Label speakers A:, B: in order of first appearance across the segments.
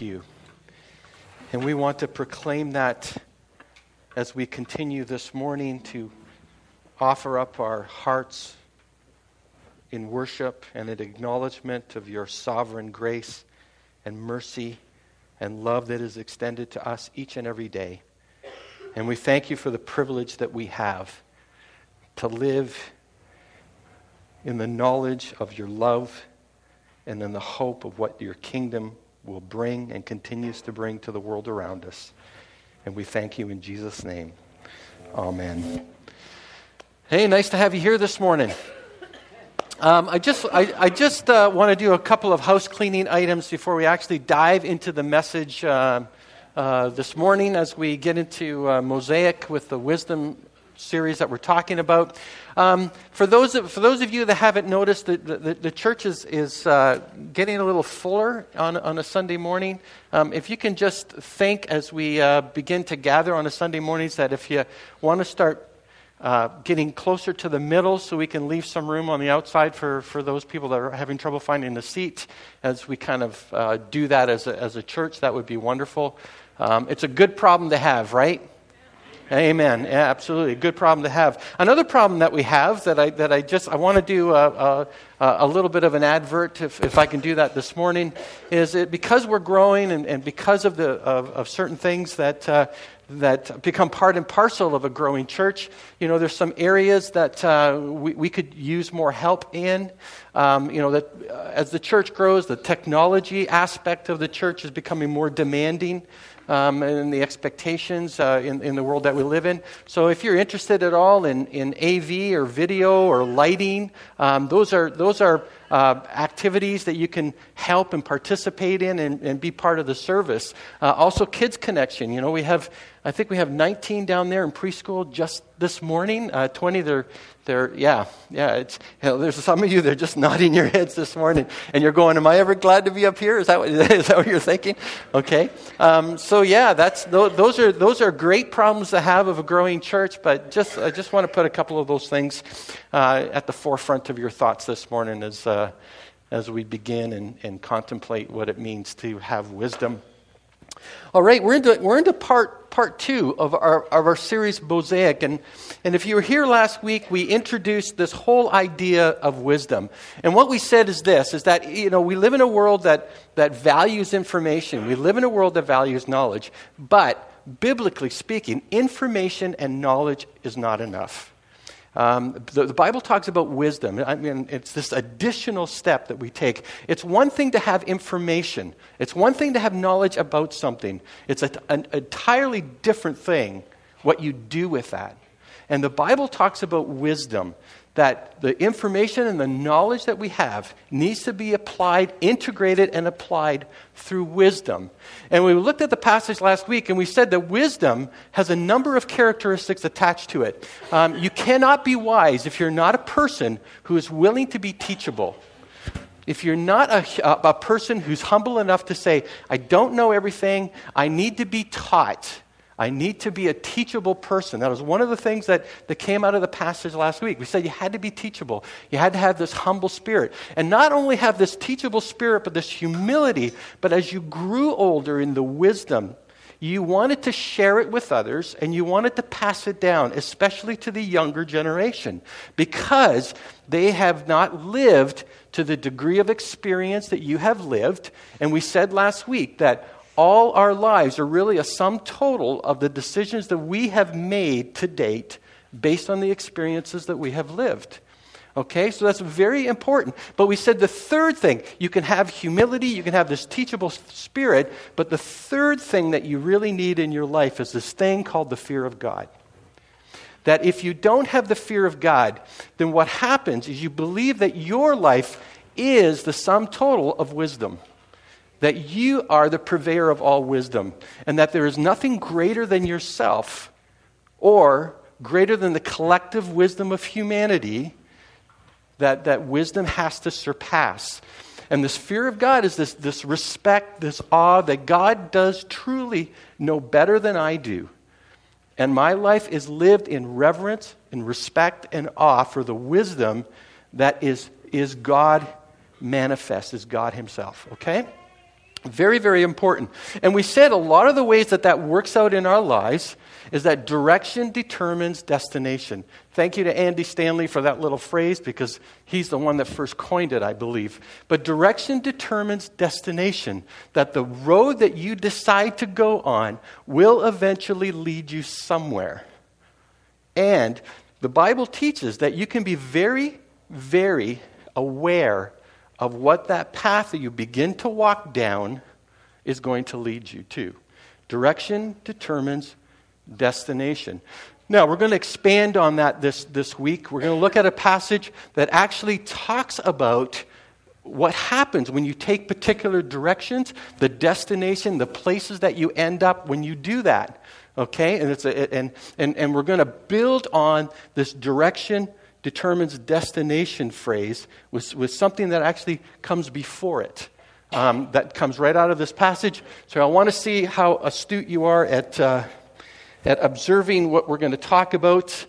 A: you. And we want to proclaim that as we continue this morning to offer up our hearts in worship and in acknowledgement of your sovereign grace and mercy and love that is extended to us each and every day. And we thank you for the privilege that we have to live in the knowledge of your love and in the hope of what your kingdom will bring and continues to bring to the world around us. And we thank you in Jesus' name. Amen. Hey, nice to have you here this morning. Um, I just, I, I just uh, want to do a couple of house cleaning items before we actually dive into the message uh, uh, this morning as we get into uh, Mosaic with the wisdom series that we're talking about. Um, for, those of, for those of you that haven't noticed, the, the, the church is, is uh, getting a little fuller on, on a Sunday morning. Um, if you can just think as we uh, begin to gather on a Sunday mornings that if you want to start uh, getting closer to the middle so we can leave some room on the outside for, for those people that are having trouble finding a seat as we kind of uh, do that as a, as a church. That would be wonderful. Um, it's a good problem to have, right? Amen. Yeah, absolutely. Good problem to have. Another problem that we have that I, that I just, I want to do a, a, a, little bit of an advert, if, if I can do that this morning, is that because we're growing and, and because of, the, of, of certain things that, uh, that become part and parcel of a growing church. You know, there's some areas that uh, we, we could use more help in. Um, you know, that uh, as the church grows, the technology aspect of the church is becoming more demanding um, and the expectations uh, in, in the world that we live in. So if you're interested at all in, in AV or video or lighting, um, those are, those are uh, activities that you can help and participate in and, and be part of the service. Uh, also, Kids Connection. You know, we have, I think we have 19 down there in preschool just this morning. Uh, 20, they're, yeah, yeah. It's, you know, there's some of you that are just nodding your heads this morning, and you're going, "Am I ever glad to be up here?" Is that what, is that what you're thinking? Okay. Um, so yeah, that's those are those are great problems to have of a growing church. But just I just want to put a couple of those things uh, at the forefront of your thoughts this morning as uh, as we begin and, and contemplate what it means to have wisdom. All right, we're into, we're into part, part two of our, of our series Mosaic. And, and if you were here last week, we introduced this whole idea of wisdom. And what we said is this, is that, you know, we live in a world that, that values information. We live in a world that values knowledge. But, biblically speaking, information and knowledge is not enough. Um, the, the, Bible talks about wisdom. I mean, it's this additional step that we take. It's one thing to have information, it's one thing to have knowledge about something. It's a, an entirely different thing what you do with that. And the Bible talks about wisdom that the information and the knowledge that we have needs to be applied, integrated, and applied through wisdom. And we looked at the passage last week and we said that wisdom has a number of characteristics attached to it. Um, you cannot be wise if you're not a person who is willing to be teachable. If you're not a, a person who's humble enough to say, I don't know everything, I need to be taught I need to be a teachable person. That was one of the things that, that came out of the passage last week. We said you had to be teachable. You had to have this humble spirit. And not only have this teachable spirit, but this humility. But as you grew older in the wisdom, you wanted to share it with others and you wanted to pass it down, especially to the younger generation, because they have not lived to the degree of experience that you have lived. And we said last week that all our lives are really a sum total of the decisions that we have made to date based on the experiences that we have lived. Okay, so that's very important. But we said the third thing you can have humility, you can have this teachable spirit, but the third thing that you really need in your life is this thing called the fear of God. That if you don't have the fear of God, then what happens is you believe that your life is the sum total of wisdom that you are the purveyor of all wisdom, and that there is nothing greater than yourself or greater than the collective wisdom of humanity that, that wisdom has to surpass. And this fear of God is this, this respect, this awe that God does truly know better than I do. And my life is lived in reverence, in respect, and awe for the wisdom that is, is God manifest, is God Himself. Okay? Very, very important. And we said a lot of the ways that that works out in our lives is that direction determines destination. Thank you to Andy Stanley for that little phrase because he's the one that first coined it, I believe. But direction determines destination. That the road that you decide to go on will eventually lead you somewhere. And the Bible teaches that you can be very, very aware of what that path that you begin to walk down is going to lead you to. Direction determines destination. Now, we're going to expand on that this, this week. We're going to look at a passage that actually talks about what happens when you take particular directions, the destination, the places that you end up when you do that. Okay? And, it's a, and, and, and we're going to build on this direction determines destination phrase with, with something that actually comes before it. Um, that comes right out of this passage. So I want to see how astute you are at, uh, at observing what we're going to talk about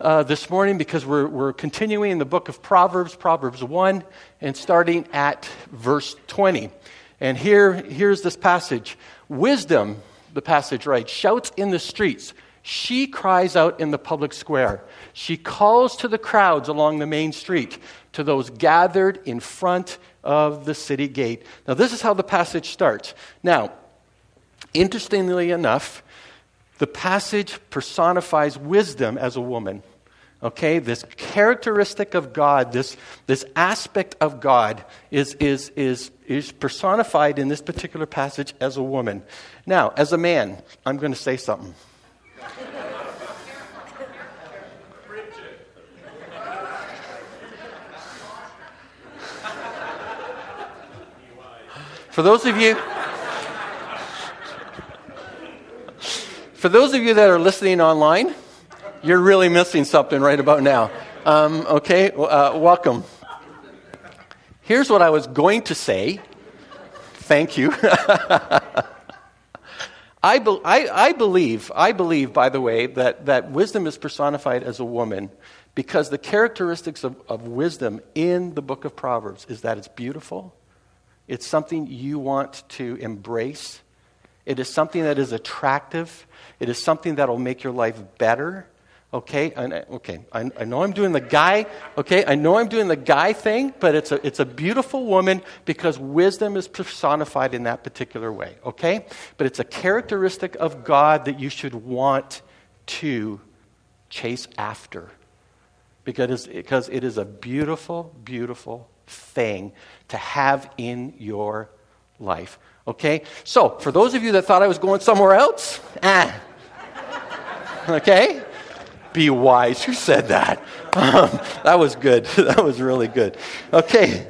A: uh, this morning because we're, we're continuing in the book of Proverbs, Proverbs 1, and starting at verse 20. And here, here's this passage Wisdom, the passage writes, shouts in the streets. She cries out in the public square. She calls to the crowds along the main street, to those gathered in front of the city gate. Now, this is how the passage starts. Now, interestingly enough, the passage personifies wisdom as a woman. Okay, this characteristic of God, this, this aspect of God, is, is, is, is personified in this particular passage as a woman. Now, as a man, I'm going to say something. For those of you For those of you that are listening online, you're really missing something right about now. Um, okay, uh, welcome. Here's what I was going to say. Thank you. I, be, I, I, believe, I believe, by the way, that, that wisdom is personified as a woman because the characteristics of, of wisdom in the book of Proverbs is that it's beautiful, it's something you want to embrace, it is something that is attractive, it is something that will make your life better. Okay, I, okay. I, I, know I'm doing the guy. Okay, I know I'm doing the guy thing, but it's a it's a beautiful woman because wisdom is personified in that particular way. Okay, but it's a characteristic of God that you should want to chase after because because it is a beautiful, beautiful thing to have in your life. Okay, so for those of you that thought I was going somewhere else, ah. Okay? Be wise. Who said that? Um, that was good. that was really good. Okay.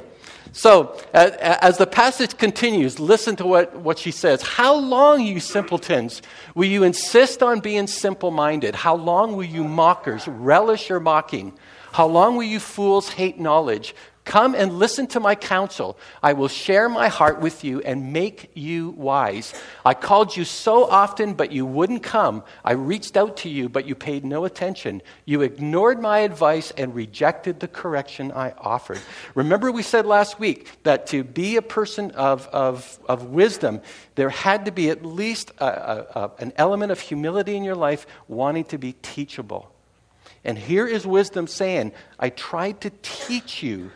A: So, as the passage continues, listen to what, what she says. How long, you simpletons, will you insist on being simple minded? How long will you mockers relish your mocking? How long will you fools hate knowledge? Come and listen to my counsel. I will share my heart with you and make you wise. I called you so often, but you wouldn't come. I reached out to you, but you paid no attention. You ignored my advice and rejected the correction I offered. Remember, we said last week that to be a person of, of, of wisdom, there had to be at least a, a, a, an element of humility in your life, wanting to be teachable. And here is wisdom saying, I tried to teach you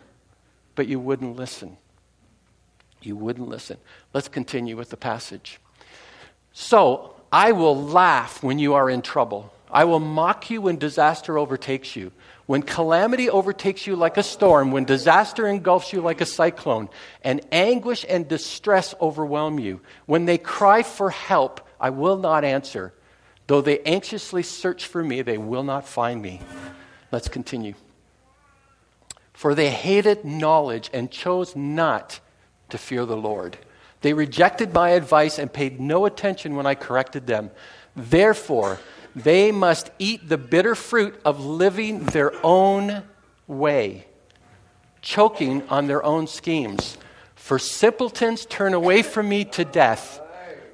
A: but you wouldn't listen. You wouldn't listen. Let's continue with the passage. So, I will laugh when you are in trouble. I will mock you when disaster overtakes you. When calamity overtakes you like a storm, when disaster engulfs you like a cyclone, and anguish and distress overwhelm you, when they cry for help, I will not answer. Though they anxiously search for me, they will not find me. Let's continue. For they hated knowledge and chose not to fear the Lord. They rejected my advice and paid no attention when I corrected them. Therefore, they must eat the bitter fruit of living their own way, choking on their own schemes. For simpletons turn away from me to death.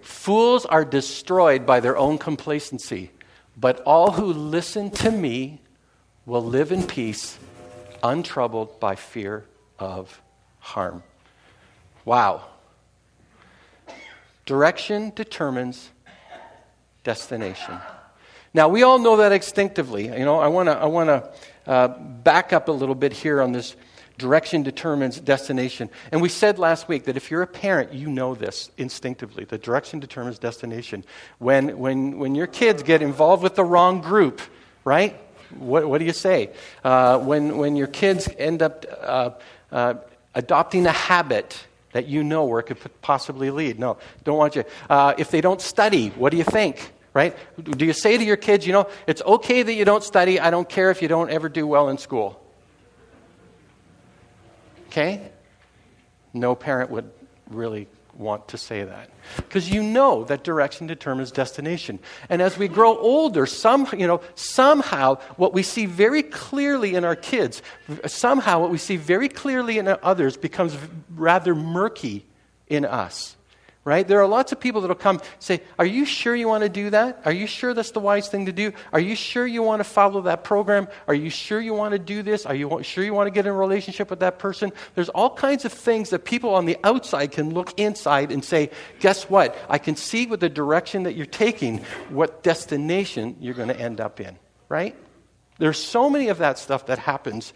A: Fools are destroyed by their own complacency. But all who listen to me will live in peace untroubled by fear of harm. Wow. Direction determines destination. Now, we all know that instinctively. You know, I want to I wanna, uh, back up a little bit here on this direction determines destination. And we said last week that if you're a parent, you know this instinctively. The direction determines destination. When, when, when your kids get involved with the wrong group, right? What, what do you say? Uh, when, when your kids end up uh, uh, adopting a habit that you know where it could possibly lead. No, don't want you. Uh, if they don't study, what do you think? Right? Do you say to your kids, you know, it's okay that you don't study. I don't care if you don't ever do well in school. Okay? No parent would really want to say that. Because you know that direction determines destination. And as we grow older some you know somehow what we see very clearly in our kids somehow what we see very clearly in others becomes rather murky in us right? There are lots of people that will come say, Are you sure you want to do that? Are you sure that's the wise thing to do? Are you sure you want to follow that program? Are you sure you want to do this? Are you sure you want to get in a relationship with that person? There's all kinds of things that people on the outside can look inside and say, Guess what? I can see with the direction that you're taking what destination you're going to end up in, right? There's so many of that stuff that happens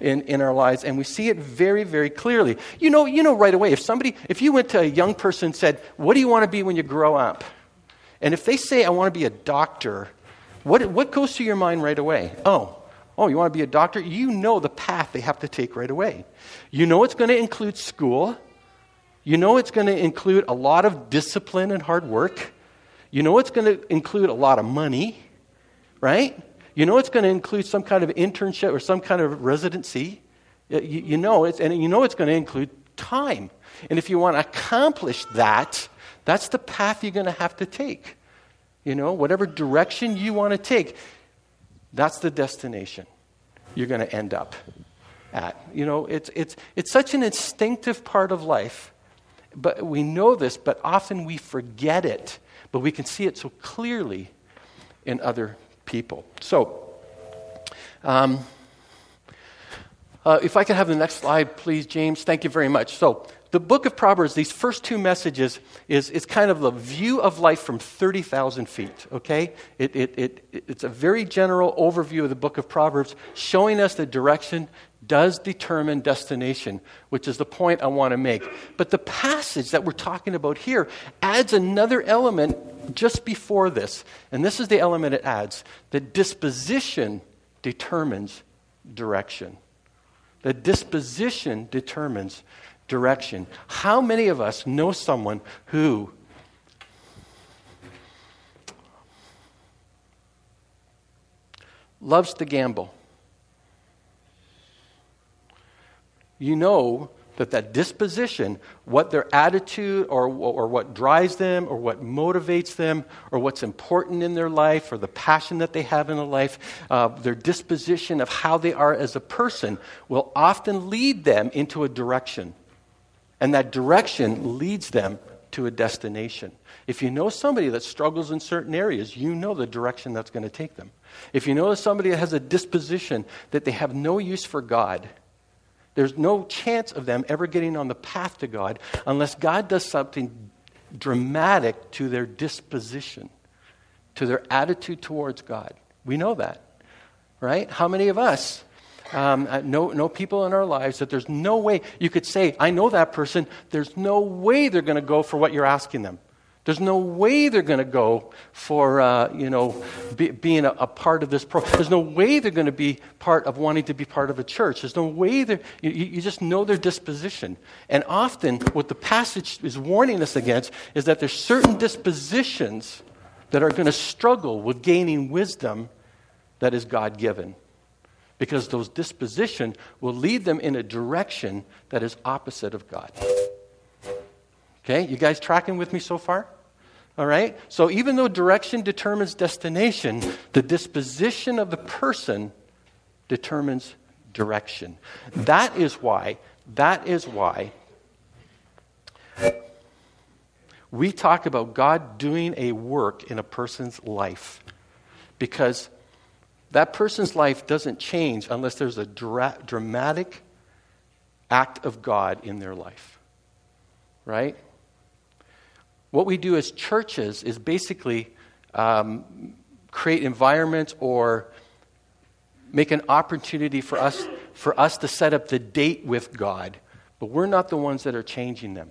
A: in, in our lives, and we see it very, very clearly. You know, you know right away, if somebody, if you went to a young person and said, What do you want to be when you grow up? And if they say, I want to be a doctor, what, what goes through your mind right away? Oh, oh, you want to be a doctor? You know the path they have to take right away. You know it's going to include school. You know it's going to include a lot of discipline and hard work. You know it's going to include a lot of money, right? You know it's going to include some kind of internship or some kind of residency. You, you know it's, and you know it's going to include time. And if you want to accomplish that, that's the path you're going to have to take. You know, whatever direction you want to take, that's the destination you're going to end up at. You know, it's, it's, it's such an instinctive part of life. But we know this, but often we forget it. But we can see it so clearly in other people. So, um, uh, if I could have the next slide, please, James. Thank you very much. So, the book of Proverbs, these first two messages, is, is kind of the view of life from 30,000 feet, okay? It, it, it, it's a very general overview of the book of Proverbs, showing us that direction does determine destination, which is the point I want to make. But the passage that we're talking about here adds another element just before this. And this is the element it adds that disposition determines direction. The disposition determines direction. How many of us know someone who loves to gamble? you know that that disposition, what their attitude or, or what drives them or what motivates them or what's important in their life or the passion that they have in their life, uh, their disposition of how they are as a person will often lead them into a direction. And that direction leads them to a destination. If you know somebody that struggles in certain areas, you know the direction that's going to take them. If you know somebody that has a disposition that they have no use for God, there's no chance of them ever getting on the path to God unless God does something dramatic to their disposition, to their attitude towards God. We know that, right? How many of us um, uh, know people in our lives that there's no way you could say, I know that person, there's no way they're going to go for what you're asking them. There's no way they're going to go for, uh, you know, be, being a, a, part of this program. There's no way they're going to be part of wanting to be part of a church. There's no way they're, you, you just know their disposition. And often, what the passage is warning us against is that there's certain dispositions that are going to struggle with gaining wisdom that is God given. Because those dispositions will lead them in a direction that is opposite of God. Okay, you guys tracking with me so far? All right? So even though direction determines destination, the disposition of the person determines direction. That is why, that is why we talk about God doing a work in a person's life. Because that person's life doesn't change unless there's a dra- dramatic act of God in their life. Right? what we do as churches is basically um, create environments or make an opportunity for us for us to set up the date with God. But we're not the ones that are changing them.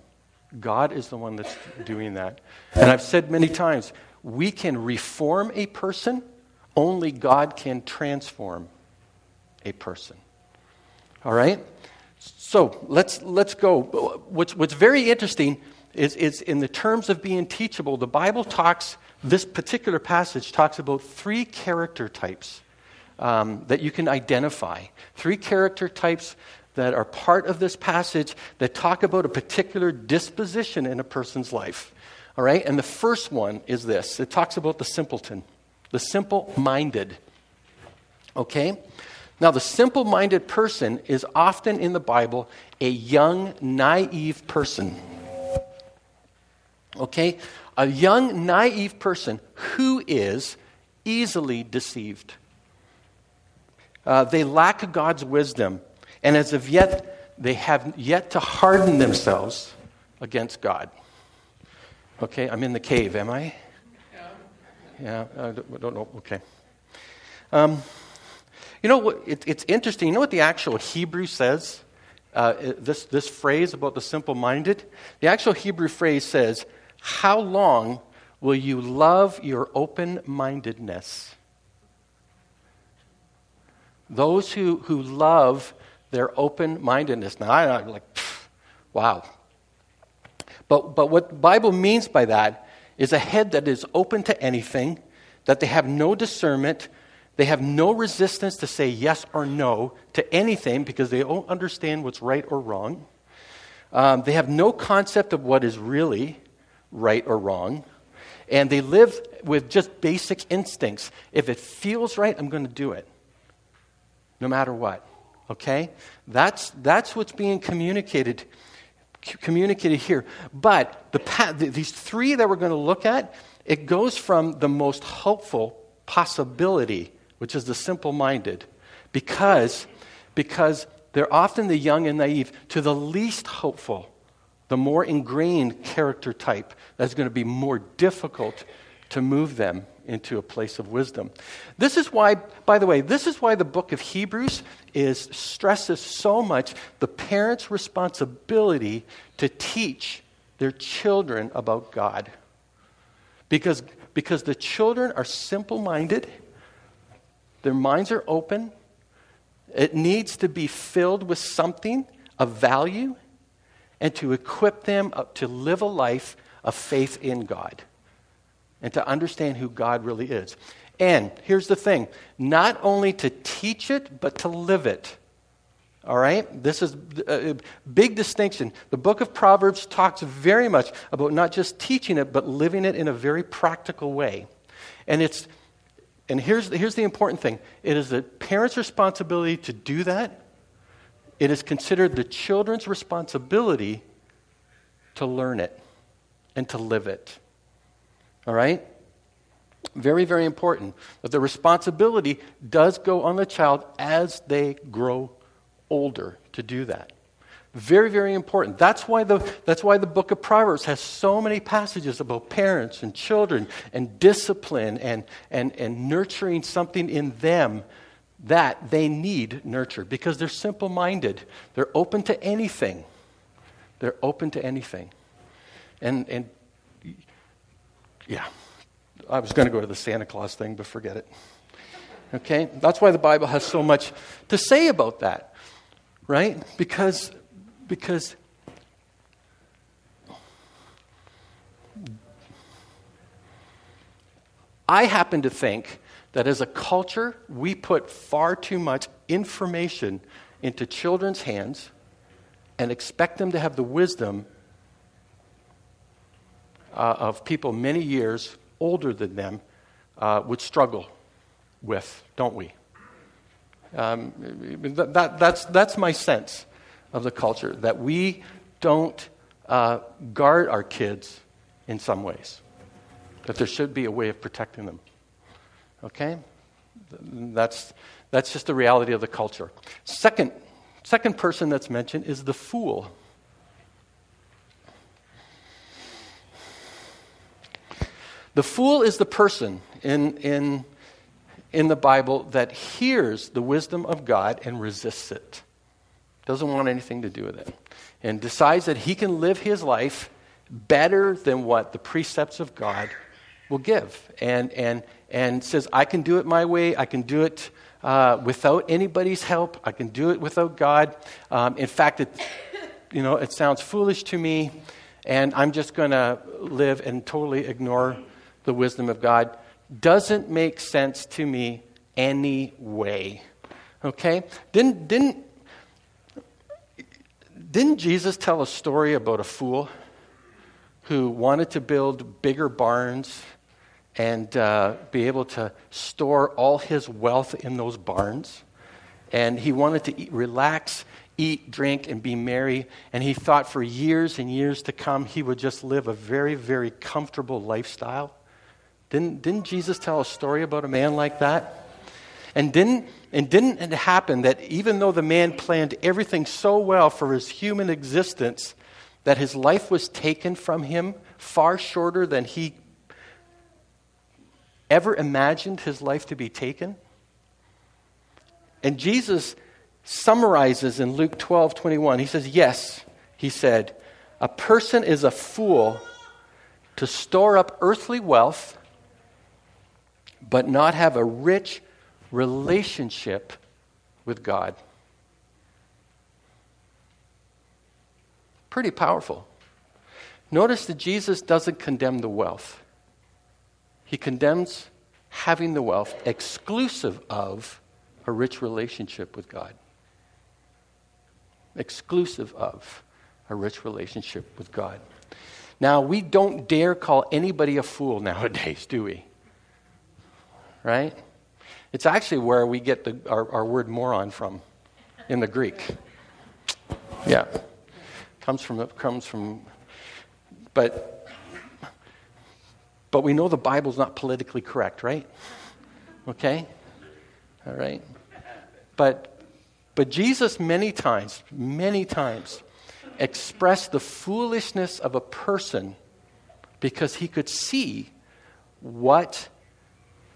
A: God is the one that's doing that. And I've said many times, we can reform a person, only God can transform a person. All right? So let's, let's go. What's, what's very interesting is, is in the terms of being teachable, the Bible talks, this particular passage talks about three character types um, that you can identify. Three character types that are part of this passage that talk about a particular disposition in a person's life. All right? And the first one is this it talks about the simpleton, the simple minded. Okay? Now, the simple minded person is often in the Bible a young, naive person. Okay? A young, naive person who is easily deceived. Uh, they lack God's wisdom, and as of yet, they have yet to harden themselves against God. Okay, I'm in the cave, am I? Yeah, I don't know. Okay. Um, you know? It, it's interesting. You know what the actual Hebrew says? Uh, this, this phrase about the simple minded? The actual Hebrew phrase says, How long will you love your open mindedness? Those who, who love their open mindedness. Now, I'm like, wow. But, but what the Bible means by that is a head that is open to anything, that they have no discernment, they have no resistance to say yes or no to anything because they don't understand what's right or wrong. Um, they have no concept of what is really right or wrong. And they live with just basic instincts. If it feels right, I'm going to do it no matter what. Okay? That's, that's what's being communicated, communicated here. But the, these three that we're going to look at, it goes from the most hopeful possibility, which is the simple minded, because, because they're often the young and naive, to the least hopeful, the more ingrained character type that's going to be more difficult to move them into a place of wisdom. This is why, by the way, this is why the book of Hebrews is stresses so much the parents' responsibility to teach their children about God. Because, because the children are simple minded, their minds are open, it needs to be filled with something of value and to equip them to live a life of faith in God and to understand who God really is. And here's the thing not only to teach it, but to live it. All right? This is a big distinction. The book of Proverbs talks very much about not just teaching it, but living it in a very practical way. And it's and here's, here's the important thing it is the parent's responsibility to do that. It is considered the children's responsibility to learn it and to live it. All right? Very, very important. that the responsibility does go on the child as they grow older to do that. Very, very important. That's why, the, that's why the book of Proverbs has so many passages about parents and children and discipline and, and, and nurturing something in them that they need nurtured because they're simple minded. They're open to anything. They're open to anything. And, and yeah. I was going to go to the Santa Claus thing, but forget it. Okay? That's why the Bible has so much to say about that. Right? Because because I happen to think that as a culture, we put far too much information into children's hands and expect them to have the wisdom uh, of people many years older than them uh, would struggle with, don't we? Um, that, that, that's, that's my sense of the culture, that we don't uh, guard our kids in some ways, that there should be a way of protecting them. Okay? That's, that's just the reality of the culture. Second, second person that's mentioned is the fool. The fool is the person in, in, in the Bible that hears the wisdom of God and resists it, doesn't want anything to do with it, and decides that he can live his life better than what the precepts of God will give. And, and, and says, I can do it my way, I can do it uh, without anybody's help, I can do it without God. Um, in fact, it, you know, it sounds foolish to me, and I'm just going to live and totally ignore the wisdom of God. Doesn't make sense to me anyway. Okay? Didn't, didn't, didn't Jesus tell a story about a fool who wanted to build bigger barns and uh, be able to store all his wealth in those barns. And he wanted to eat, relax, eat, drink, and be merry. And he thought for years and years to come he would just live a very, very comfortable lifestyle. Didn't, didn't Jesus tell a story about a man like that? And didn't, and didn't it happen that even though the man planned everything so well for his human existence, that his life was taken from him far shorter than he ever imagined his life to be taken? And Jesus summarizes in Luke 12 21. He says, Yes, he said, a person is a fool to store up earthly wealth, but not have a rich relationship with God. Pretty powerful. Notice that Jesus doesn't condemn the wealth. He condemns having the wealth exclusive of a rich relationship with God. Exclusive of a rich relationship with God. Now, we don't dare call anybody a fool nowadays, do we? Right? It's actually where we get the, our, our word moron from in the Greek. Yeah. Comes from, comes from, but but we know the Bible's not politically correct, right? Okay? All right? But, but Jesus, many times, many times, expressed the foolishness of a person because he could see what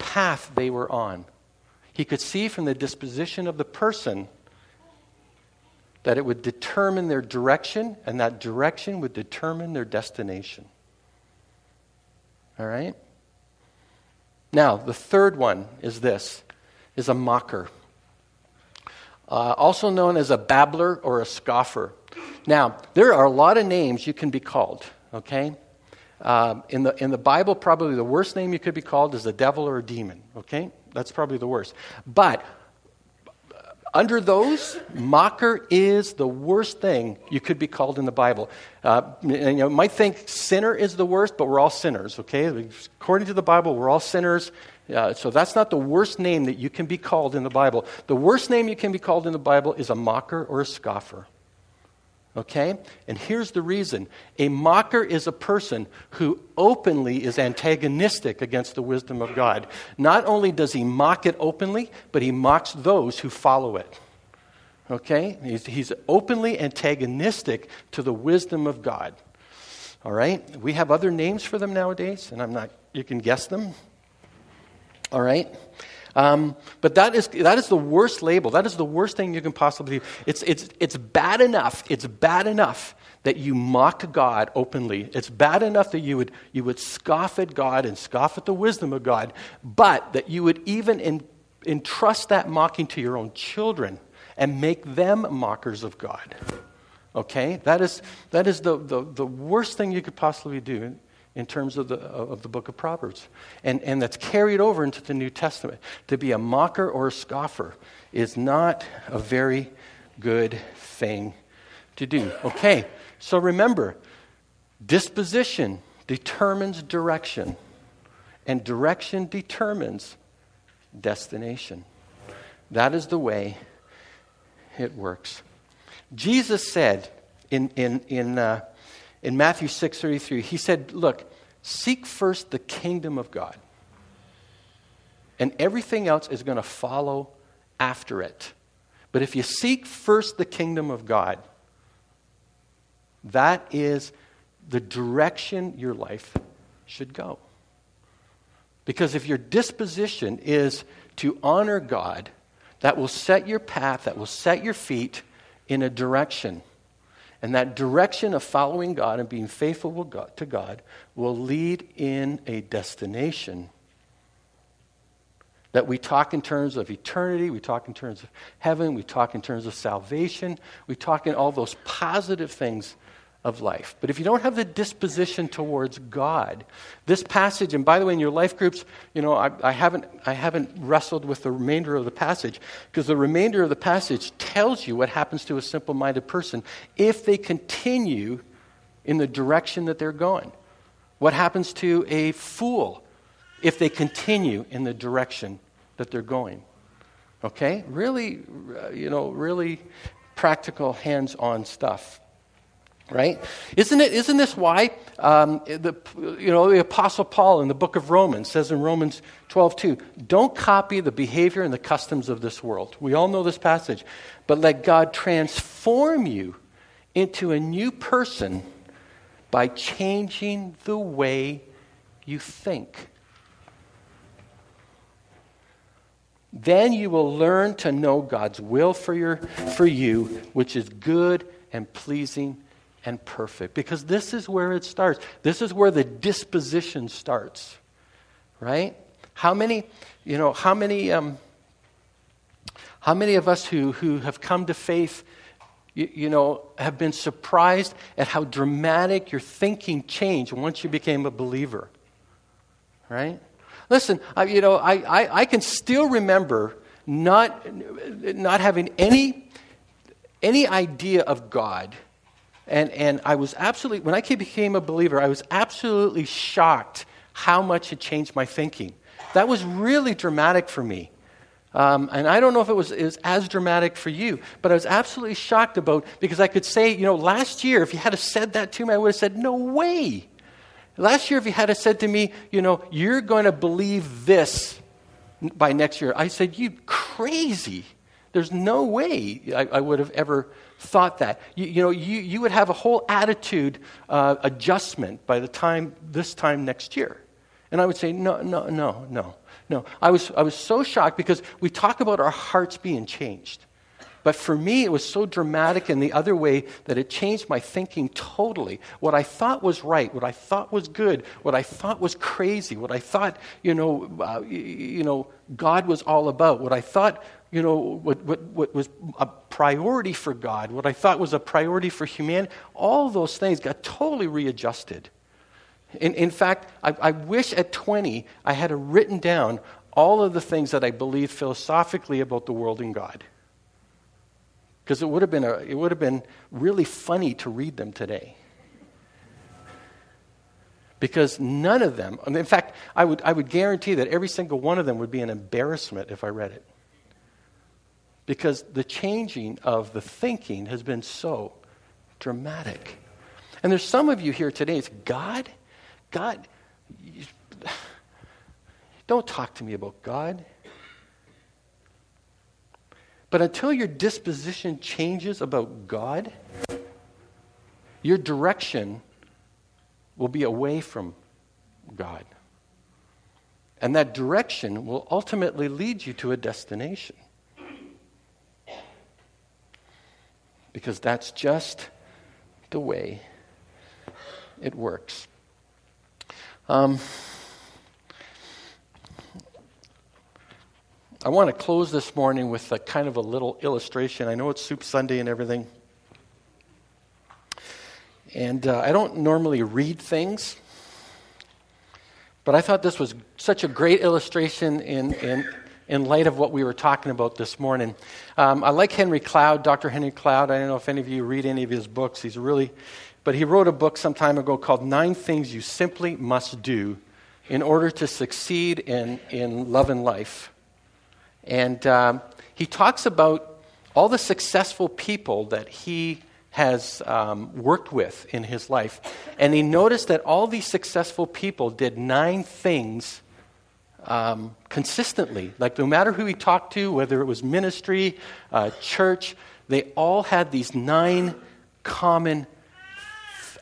A: path they were on. He could see from the disposition of the person that it would determine their direction, and that direction would determine their destination. All right? Now, the third one is this is a mocker. Uh, also known as a babbler or a scoffer. Now, there are a lot of names you can be called, okay? Um, in, the, in the Bible, probably the worst name you could be called is the devil or a demon, okay? That's probably the worst. But under those, mocker is the worst thing you could be called in the Bible. Uh, you might think sinner is the worst, but we're all sinners, okay? According to the Bible, we're all sinners. Uh, so that's not the worst name that you can be called in the Bible. The worst name you can be called in the Bible is a mocker or a scoffer. Okay? And here's the reason a mocker is a person who openly is antagonistic against the wisdom of God. Not only does he mock it openly, but he mocks those who follow it. Okay? He's, he's openly antagonistic to the wisdom of God. All right? We have other names for them nowadays, and I'm not, you can guess them. All right? Um, but that is, that is the worst label. That is the worst thing you can possibly do. It's, it's, it's bad enough. It's bad enough that you mock God openly. It's bad enough that you would, you would scoff at God and scoff at the wisdom of God, but that you would even in, entrust that mocking to your own children and make them mockers of God. Okay? That is, that is the, the, the worst thing you could possibly do in terms of the, of the book of Proverbs. And, and that's carried over into the New Testament. To be a mocker or a scoffer is not a very good thing to do. Okay, so remember disposition determines direction, and direction determines destination. That is the way it works. Jesus said in, in, in uh, in Matthew 6:33, he said, "Look, seek first the kingdom of God, and everything else is going to follow after it. But if you seek first the kingdom of God, that is the direction your life should go. Because if your disposition is to honor God, that will set your path, that will set your feet in a direction. And that direction of following God and being faithful to God will lead in a destination that we talk in terms of eternity, we talk in terms of heaven, we talk in terms of salvation, we talk in all those positive things of life. But if you don't have the disposition towards God, this passage, and by the way, in your life groups, you know, I, I haven't, I haven't wrestled with the remainder of the passage because the remainder of the passage tells you what happens to a simple minded person if they continue in the direction that they're going. What happens to a fool if they continue in the direction that they're going? Okay? Really, uh, you know, really practical, hands on stuff right? Isn't it? Isn't this why um, the you know the Apostle Paul in the book of Romans says in Romans 12:2, don't copy the behavior and the customs of this world. We all know this passage, but let God transform you into a new person by changing the way you think. Then you will learn to know God's will for, your, for you, which is good and pleasing and perfect. Because this is where it starts. This is where the disposition starts. Right? How many, you know, how many, um, how many of us who, who have come to faith, you, you know, have been surprised at how dramatic your thinking changed once you became a believer? Right? Listen, I, you know, I, I, I can still remember not, not having any, any idea of God and, and I was absolutely, when I became a believer, I was absolutely shocked how much it changed my thinking. That was really dramatic for me. Um, and I don't know if it was, it was as dramatic for you, but I was absolutely shocked about because I could say, you know, last year, if you had said that to me, I would have said, no way. Last year, if you had said to me, you know, you're going to believe this by next year, I said, you crazy. There's no way I, I would have ever thought that. You, you know, you, you would have a whole attitude uh, adjustment by the time this time next year. And I would say, no, no, no, no, no. I was, I was so shocked because we talk about our hearts being changed. But for me, it was so dramatic in the other way that it changed my thinking totally. What I thought was right, what I thought was good, what I thought was crazy, what I thought, you know, uh, you know, God was all about, what I thought you know, what, what, what was a priority for God, what I thought was a priority for humanity, all those things got totally readjusted. In, in fact, I, I wish at 20 I had written down all of the things that I believed philosophically about the world and God. Because it would have been it would have been really funny to read them today. Because none of them, in fact, I would, I would guarantee that every single one of them would be an embarrassment if I read it because the changing of the thinking has been so dramatic. And there's some of you here today, it's God? God, you, don't talk to me about God. But until your disposition changes about God, your direction will be away from God. And that direction will ultimately lead you to a destination. Because that's just the way it works. Um, I want to close this morning with a kind of a little illustration. I know it's Soup Sunday and everything. And uh, I don't normally read things, but I thought this was such a great illustration in, in, in light of what we were talking about this morning. Um, I like Henry Cloud, Dr. Henry Cloud. I don't know if any of you read any of his books. He's really, but he wrote a book some time ago called Nine Things You Simply Must Do in Order to Succeed in, in Love and Life. And um, he talks about all the successful people that he has um, worked with in his life. And he noticed that all these successful people did nine things um, consistently. Like, no matter who he talked to, whether it was ministry, uh, church, they all had these nine common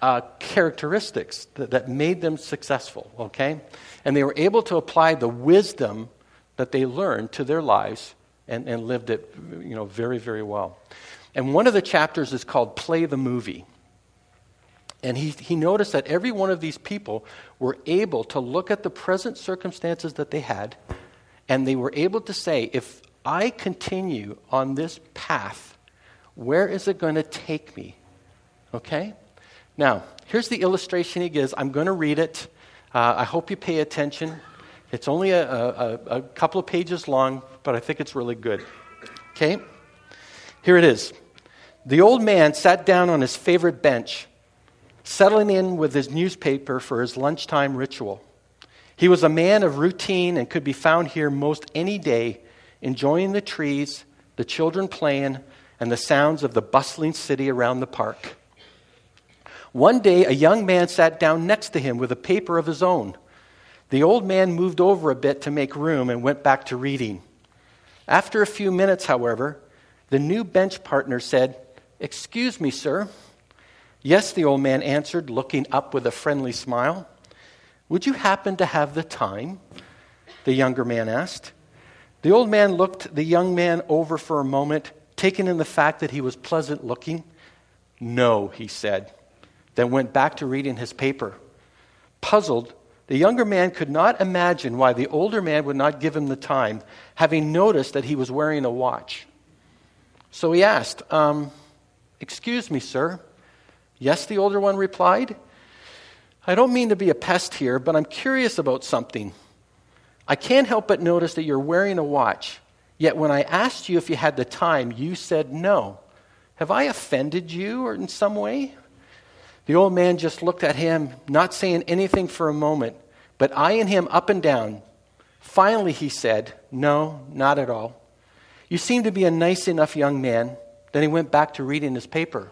A: uh, characteristics that, that made them successful, okay? And they were able to apply the wisdom that they learned to their lives and, and lived it you know, very, very well. And one of the chapters is called Play the Movie. And he, he noticed that every one of these people were able to look at the present circumstances that they had, and they were able to say, if I continue on this path, where is it going to take me? Okay? Now, here's the illustration he gives. I'm going to read it. Uh, I hope you pay attention. It's only a, a, a couple of pages long, but I think it's really good. Okay? Here it is. The old man sat down on his favorite bench, settling in with his newspaper for his lunchtime ritual. He was a man of routine and could be found here most any day, enjoying the trees, the children playing, and the sounds of the bustling city around the park. One day, a young man sat down next to him with a paper of his own. The old man moved over a bit to make room and went back to reading. After a few minutes, however, the new bench partner said, Excuse me, sir. Yes, the old man answered, looking up with a friendly smile. Would you happen to have the time? The younger man asked. The old man looked the young man over for a moment, taken in the fact that he was pleasant looking. No, he said, then went back to reading his paper. Puzzled, the younger man could not imagine why the older man would not give him the time, having noticed that he was wearing a watch. So he asked, um, Excuse me, sir. Yes, the older one replied. I don't mean to be a pest here, but I'm curious about something. I can't help but notice that you're wearing a watch. Yet when I asked you if you had the time, you said no. Have I offended you or in some way? The old man just looked at him, not saying anything for a moment, but eyeing him up and down. Finally, he said, No, not at all. You seem to be a nice enough young man. Then he went back to reading his paper.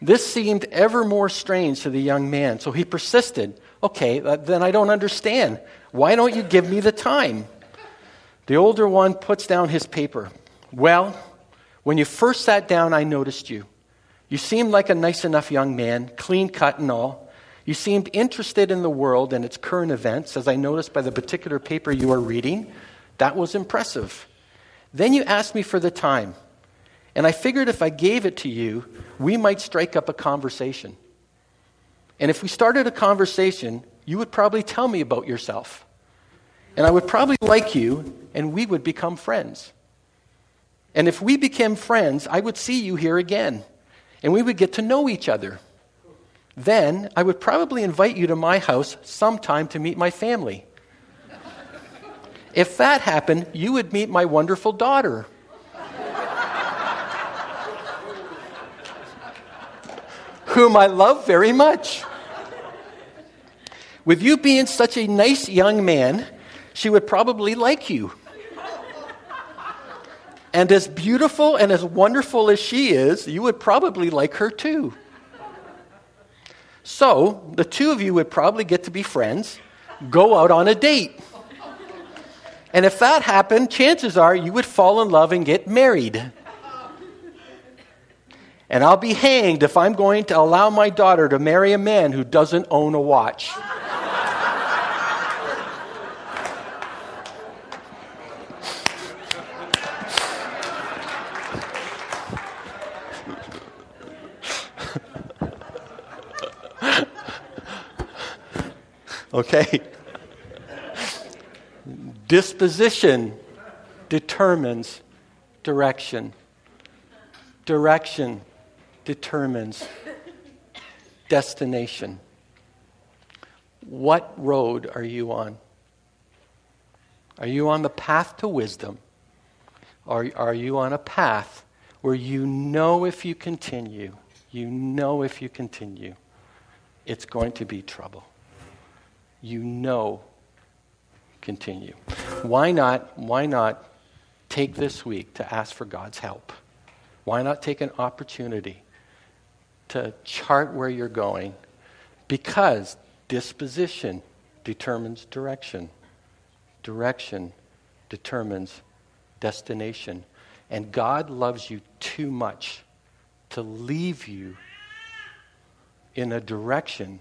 A: This seemed ever more strange to the young man, so he persisted. Okay, uh, then I don't understand. Why don't you give me the time? The older one puts down his paper. Well, when you first sat down, I noticed you. You seemed like a nice enough young man, clean cut and all. You seemed interested in the world and its current events, as I noticed by the particular paper you are reading. That was impressive. Then you asked me for the time. And I figured if I gave it to you, we might strike up a conversation. And if we started a conversation, you would probably tell me about yourself. And I would probably like you, and we would become friends. And if we became friends, I would see you here again, and we would get to know each other. Then I would probably invite you to my house sometime to meet my family. If that happened, you would meet my wonderful daughter. Whom I love very much. With you being such a nice young man, she would probably like you. And as beautiful and as wonderful as she is, you would probably like her too. So, the two of you would probably get to be friends, go out on a date. And if that happened, chances are you would fall in love and get married. And I'll be hanged if I'm going to allow my daughter to marry a man who doesn't own a watch. okay? Disposition determines direction. Direction determines destination. What road are you on? Are you on the path to wisdom? Or are you on a path where you know if you continue, you know if you continue, it's going to be trouble? You know, continue. Why not, why not take this week to ask for God's help? Why not take an opportunity to chart where you're going because disposition determines direction. Direction determines destination. And God loves you too much to leave you in a direction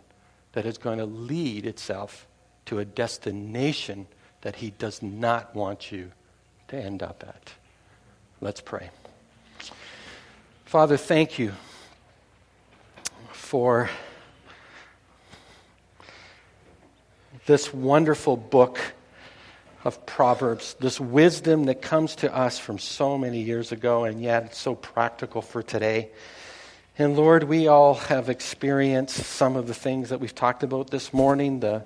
A: that is going to lead itself to a destination that He does not want you to end up at. Let's pray. Father, thank you for this wonderful book of Proverbs, this wisdom that comes to us from so many years ago, and yet it's so practical for today. And Lord, we all have experienced some of the things that we've talked about this morning, the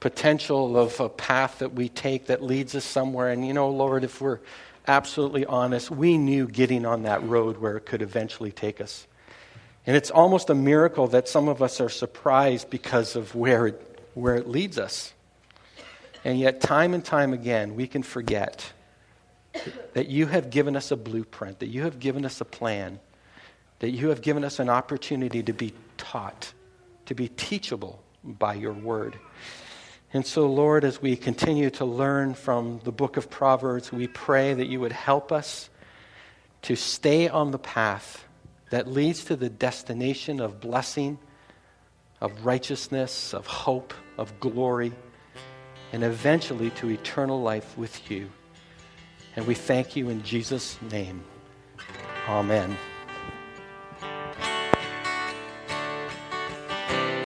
A: potential of a path that we take that leads us somewhere. And you know, Lord, if we're absolutely honest, we knew getting on that road where it could eventually take us. And it's almost a miracle that some of us are surprised because of where it, where it leads us. And yet, time and time again, we can forget that you have given us a blueprint, that you have given us a plan, that you have given us an opportunity to be taught, to be teachable by your word. And so, Lord, as we continue to learn from the book of Proverbs, we pray that you would help us to stay on the path that leads to the destination of blessing, of righteousness, of hope, of glory and eventually to eternal life with you. And we thank you in Jesus' name. Amen.